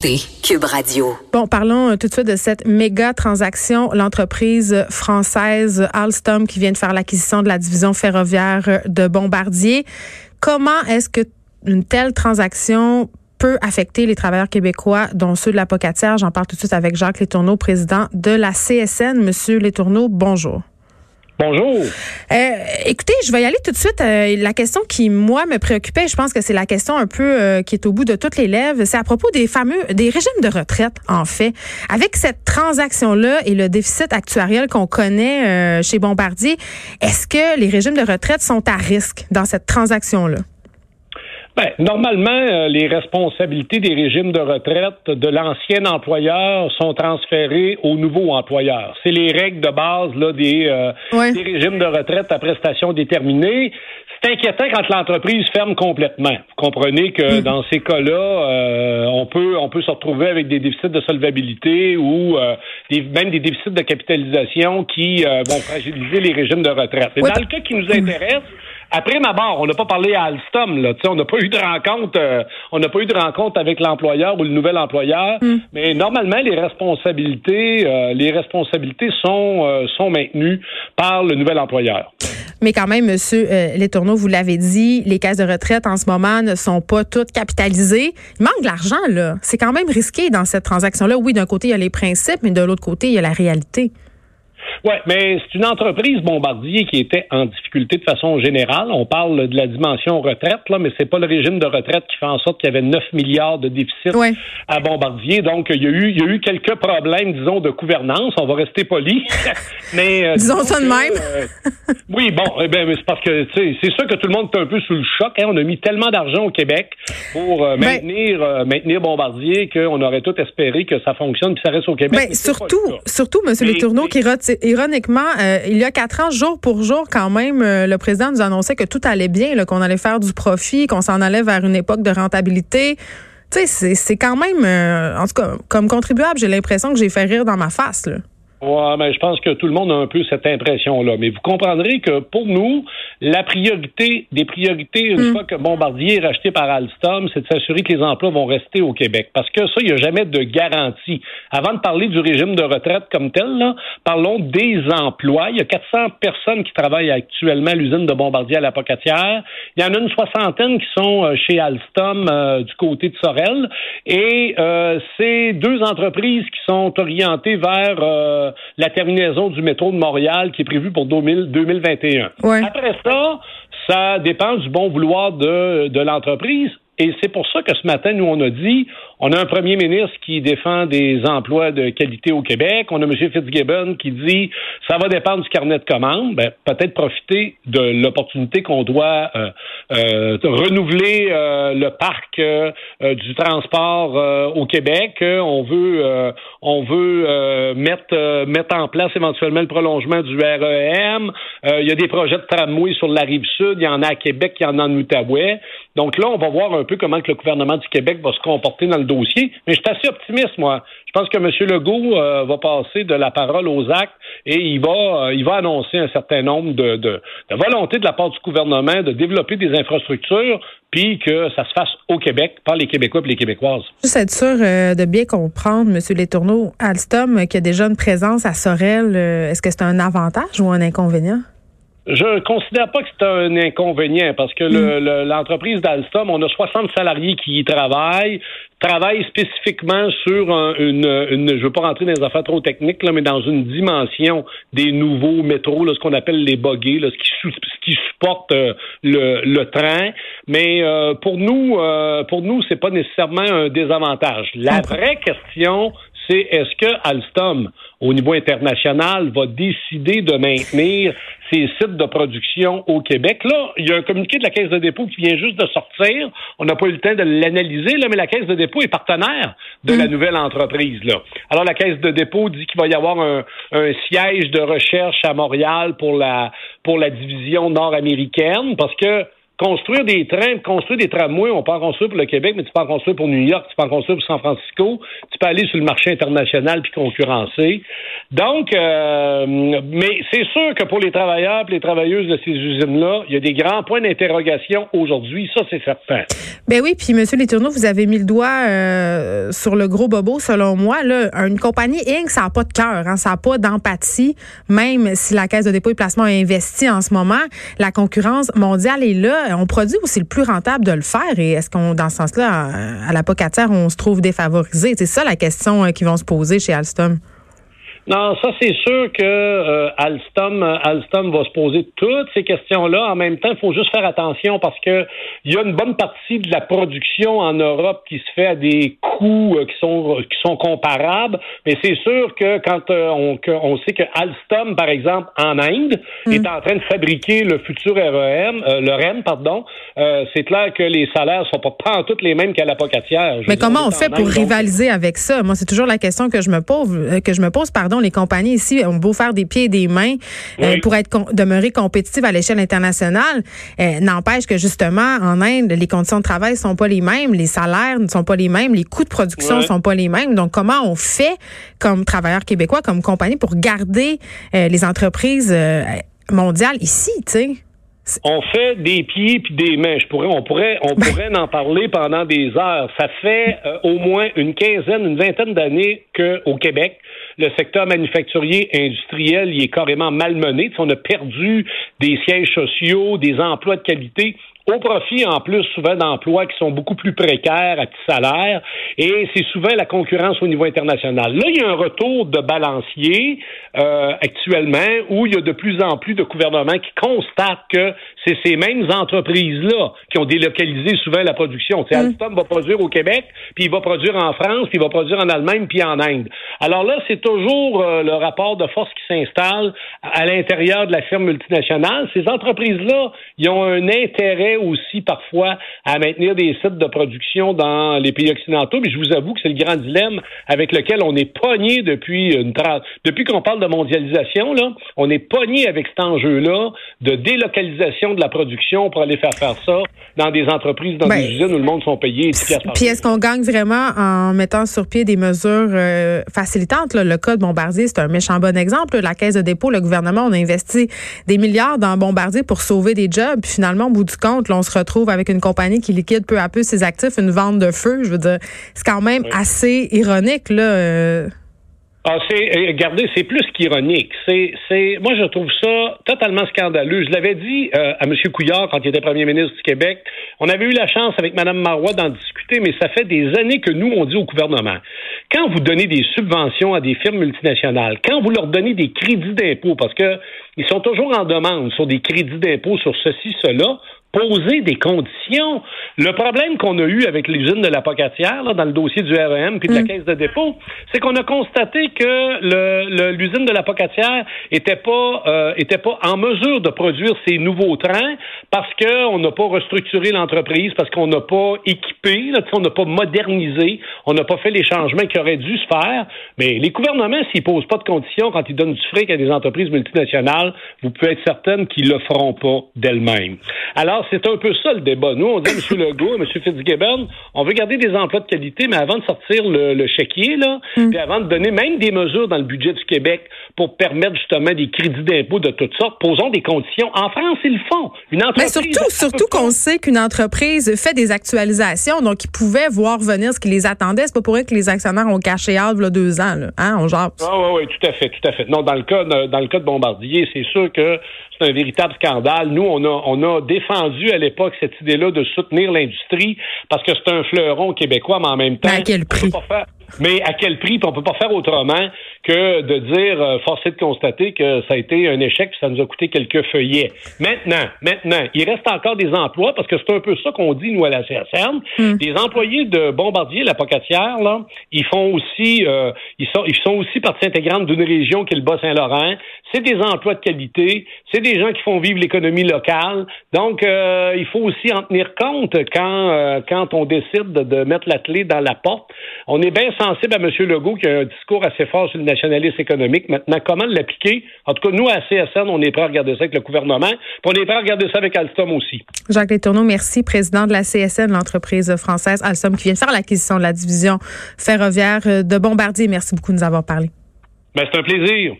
Cube Radio. Bon, parlons euh, tout de suite de cette méga transaction. L'entreprise française Alstom qui vient de faire l'acquisition de la division ferroviaire de Bombardier. Comment est-ce que une telle transaction peut affecter les travailleurs québécois, dont ceux de la Pocatière? J'en parle tout de suite avec Jacques Létourneau, président de la CSN. Monsieur Létourneau, bonjour. Bonjour. Euh, écoutez, je vais y aller tout de suite. Euh, la question qui, moi, me préoccupait, je pense que c'est la question un peu euh, qui est au bout de toutes les lèvres, c'est à propos des fameux, des régimes de retraite, en fait. Avec cette transaction-là et le déficit actuariel qu'on connaît chez Bombardier, est-ce que les régimes de retraite sont à risque dans cette transaction-là? Ben, normalement, euh, les responsabilités des régimes de retraite de l'ancien employeur sont transférées au nouveau employeur. C'est les règles de base là, des, euh, des régimes de retraite à prestations déterminées. C'est inquiétant quand l'entreprise ferme complètement. Vous comprenez que mm. dans ces cas-là, euh, on peut on peut se retrouver avec des déficits de solvabilité ou des, même des déficits de capitalisation qui vont fragiliser les régimes de retraite. Et dans le cas qui nous intéresse, après ma mort, on n'a pas parlé à Alstom, là. on n'a pas eu de rencontre, euh, on n'a pas eu de rencontre avec l'employeur ou le nouvel employeur. Hmm. Mais normalement, les responsabilités, euh, les responsabilités sont euh, sont maintenues par le nouvel employeur. Mais quand même, Monsieur Letourneau, vous l'avez dit, les caisses de retraite en ce moment ne sont pas toutes capitalisées. Il manque de l'argent, là. C'est quand même risqué dans cette transaction-là. Oui, d'un côté, il y a les principes, mais de l'autre côté, il y a la réalité. Oui, mais c'est une entreprise Bombardier qui était en difficulté de façon générale. On parle de la dimension retraite, là, mais c'est pas le régime de retraite qui fait en sorte qu'il y avait 9 milliards de déficit à Bombardier. Donc, il y, a eu, il y a eu quelques problèmes, disons, de gouvernance. On va rester poli. mais, euh, disons ça de même. Euh, oui, bon, eh ben, c'est parce que c'est sûr que tout le monde est un peu sous le choc. Hein. On a mis tellement d'argent au Québec pour euh, ben maintenir, maintenir Bombardier qu'on aurait tout espéré que ça fonctionne puis ça reste au Québec. Ben, surtout, surtout, M. Letourneau, qui ironiquement, euh, il y a quatre ans, jour pour jour, quand même, euh, le président nous annonçait que tout allait bien, qu'on allait faire du profit, qu'on s'en allait vers une époque de rentabilité. Tu sais, c'est quand même, euh, en tout cas, comme contribuable, j'ai l'impression que j'ai fait rire dans ma face. Ouais, mais je pense que tout le monde a un peu cette impression-là. Mais vous comprendrez que pour nous, la priorité des priorités, une mm. fois que Bombardier est racheté par Alstom, c'est de s'assurer que les emplois vont rester au Québec. Parce que ça, il n'y a jamais de garantie. Avant de parler du régime de retraite comme tel, là, parlons des emplois. Il y a 400 personnes qui travaillent actuellement à l'usine de Bombardier à la Pocatière. Il y en a une soixantaine qui sont euh, chez Alstom euh, du côté de Sorel. Et euh, c'est deux entreprises qui sont orientées vers la terminaison du métro de Montréal qui est prévue pour 2021. Après ça, ça dépend du bon vouloir de, de l'entreprise. Et c'est pour ça que ce matin, nous, on a dit, on a un premier ministre qui défend des emplois de qualité au Québec. On a M. Fitzgibbon qui dit, ça va dépendre du carnet de commandes. Ben, peut-être profiter de l'opportunité qu'on doit euh, euh, renouveler euh, le parc du transport au Québec. On veut, on veut mettre, mettre en place éventuellement le prolongement du REM. il y a des projets de tramway sur la rive sud. Il y en a à Québec, il y en a en Outaouais. Donc là, on va voir un peu comment que le gouvernement du Québec va se comporter dans le dossier. Mais je suis assez optimiste, moi. Je pense que M. Legault euh, va passer de la parole aux actes et il va, euh, il va annoncer un certain nombre de, de, de volontés de la part du gouvernement de développer des infrastructures puis que ça se fasse au Québec par les Québécois et les Québécoises. Juste être sûr euh, de bien comprendre, M. Letourneau, Alstom, qui a déjà une présence à Sorel, est-ce que c'est un avantage ou un inconvénient? Je ne considère pas que c'est un inconvénient parce que mm. l'entreprise d'Alstom, on a 60 salariés qui y travaillent, travaillent spécifiquement sur une, une, je veux pas rentrer dans les affaires trop techniques, là, mais dans une dimension des nouveaux métros, là, ce qu'on appelle les bogués, là, ce, qui, ce qui supporte euh, le, le, train. Mais euh, pour nous, euh, pour nous, c'est pas nécessairement un désavantage. La vraie question, c'est est-ce que Alstom, au niveau international, va décider de maintenir ses sites de production au Québec? Là, il y a un communiqué de la Caisse de dépôt qui vient juste de sortir. On n'a pas eu le temps de l'analyser, là, mais la Caisse de dépôt est partenaire de la mm. nouvelle entreprise. Là. Alors, la Caisse de dépôt dit qu'il va y avoir un, un, siège de recherche à Montréal pour la, pour la division nord-américaine parce que construire des trains, construire des tramways, on peut en construire pour le Québec, mais tu peux en construire pour New York, tu peux en construire pour San Francisco, tu peux aller sur le marché international puis concurrencer. Donc, euh, mais c'est sûr que pour les travailleurs les travailleuses de ces usines-là, il y a des grands points d'interrogation aujourd'hui, ça c'est certain. Ben oui, puis Monsieur Letourneau, vous avez mis le doigt euh, sur le gros bobo, selon moi. Là, une compagnie Inc, ça n'a pas de cœur, hein, ça n'a pas d'empathie, même si la Caisse de dépôt et placement a investi en ce moment. La concurrence mondiale est là. On produit aussi le plus rentable de le faire. Et est-ce qu'on, dans ce sens-là, à, la pocatière, on se trouve défavorisé? C'est ça la question euh, qui vont se poser chez Alstom. Non, ça c'est sûr que euh, Alstom, Alstom va se poser toutes ces questions-là. En même temps, il faut juste faire attention parce que il y a une bonne partie de la production en Europe qui se fait à des coûts euh, qui sont qui sont comparables. Mais c'est sûr que quand euh, on, on sait que Alstom, par exemple, en Inde, mm. est en train de fabriquer le futur REM, le REM, pardon, c'est clair que les salaires sont pas, pas toutes les mêmes qu'à la pocatière. Mais comment on fait pour rivaliser avec ça? Moi, c'est toujours la question que je me pose, que je me pose, pardon les compagnies ici ont beau faire des pieds et des mains euh, pour être demeurer compétitives à l'échelle internationale, euh, n'empêche que justement en Inde, les conditions de travail sont pas les mêmes, les salaires ne sont pas les mêmes, les coûts de production ne sont pas les mêmes. Donc comment on fait comme travailleurs québécois, comme compagnie pour garder euh, les entreprises mondiales ici, tu sais? On fait des pieds puis des mains. Je pourrais, on pourrait, on pourrait en parler pendant des heures. Ça fait au moins une quinzaine, une vingtaine d'années qu'au Québec, le secteur manufacturier industriel il est carrément malmené. on a perdu des sièges sociaux, des emplois de qualité au profit en plus souvent d'emplois qui sont beaucoup plus précaires à petit salaire et c'est souvent la concurrence au niveau international. Là, il y a un retour de balancier euh, actuellement où il y a de plus en plus de gouvernements qui constatent que c'est ces mêmes entreprises-là qui ont délocalisé souvent la production. Mm. Alstom va produire au Québec, puis il va produire en France, puis il va produire en Allemagne, puis en Inde. Alors là, c'est toujours euh, le rapport de force qui s'installe à l'intérieur de la firme multinationale. Ces entreprises-là, ils ont un intérêt aussi parfois à maintenir des sites de production dans les pays occidentaux, mais je vous avoue que c'est le grand dilemme avec lequel on est pogné depuis une depuis qu'on parle de mondialisation là, on est pogné avec cet enjeu-là de délocalisation de la production pour aller faire faire ça dans des entreprises, dans des ben, usines où le monde sont payés. Puis est-ce qu'on gagne vraiment en mettant sur pied des mesures euh, facilitantes? Le code Bombardier, c'est un méchant bon exemple. La caisse de dépôt, le gouvernement, on a investi des milliards dans Bombardier pour sauver des jobs. Puis finalement, au bout du compte, on se retrouve avec une compagnie qui liquide peu à peu ses actifs, une vente de feu. Je veux dire, c'est quand même assez ironique, là. Ah, c'est, euh, regardez, c'est plus qu'ironique. C'est, c'est, moi, je trouve ça totalement scandaleux. Je l'avais dit euh, à M. Couillard quand il était premier ministre du Québec. On avait eu la chance avec Mme Marois d'en discuter, mais ça fait des années que nous, on dit au gouvernement, quand vous donnez des subventions à des firmes multinationales, quand vous leur donnez des crédits d'impôt, parce que ils sont toujours en demande sur des crédits d'impôt sur ceci, cela, poser des conditions. Le problème qu'on a eu avec l'usine de la Pocatière, dans le dossier du REM puis de la mm. Caisse de dépôt, c'est qu'on a constaté que l'usine de la Pocatière était pas euh, était pas en mesure de produire ces nouveaux trains parce qu'on n'a pas restructuré l'entreprise, parce qu'on n'a pas équipé, là, on n'a pas modernisé, on n'a pas fait les changements qui auraient dû se faire. Mais les gouvernements, s'ils posent pas de conditions quand ils donnent du fric à des entreprises multinationales, vous pouvez être certaine qu'ils le feront pas d'elles-mêmes. Alors c'est un peu ça le débat. Nous, on dit à M. Legault, à M. Fitzgibbon, on veut garder des emplois de qualité, mais avant de sortir le, le chéquier, là, mm. puis avant de donner même des mesures dans le budget du Québec pour permettre justement des crédits d'impôt de toutes sortes, posons des conditions. En France, ils le font. Une entreprise. Mais surtout, surtout qu'on sait qu'une entreprise fait des actualisations, donc ils pouvaient voir venir ce qui les attendait. C'est pas pour eux que les actionnaires ont caché out là, deux ans, là. Hein, on Ah oui, oui, tout à fait, tout à fait. Non, dans le cas, dans le cas de Bombardier, c'est sûr que c'est un véritable scandale. Nous, on a, on a défendu à l'époque cette idée-là de soutenir l'industrie parce que c'est un fleuron québécois, mais en même temps, mais à quel prix? mais à quel prix? On peut pas faire autrement que de dire, euh, force est de constater que ça a été un échec, puis ça nous a coûté quelques feuillets. Maintenant, maintenant, il reste encore des emplois, parce que c'est un peu ça qu'on dit, nous, à la CSN. Hmm. Les employés de Bombardier, la Pocatière, là, ils font aussi, euh, ils, sont, ils sont aussi partie intégrante d'une région qui est le Bas-Saint-Laurent. C'est des emplois de qualité, c'est des gens qui font vivre l'économie locale. Donc, euh, il faut aussi en tenir compte quand, euh, quand on décide de, mettre la clé dans la porte. On est bien sensible à M. Legault qui a un discours assez fort sur le nationalisme économique. Maintenant, comment l'appliquer? En tout cas, nous, à CSN, on est prêt à regarder ça avec le gouvernement, puis on est prêt à regarder ça avec Alstom aussi. Jacques Letourneau, merci, président de la CSN, l'entreprise française Alstom, qui vient de faire l'acquisition de la division ferroviaire de Bombardier. Merci beaucoup de nous avoir parlé. Ben, c'est un plaisir.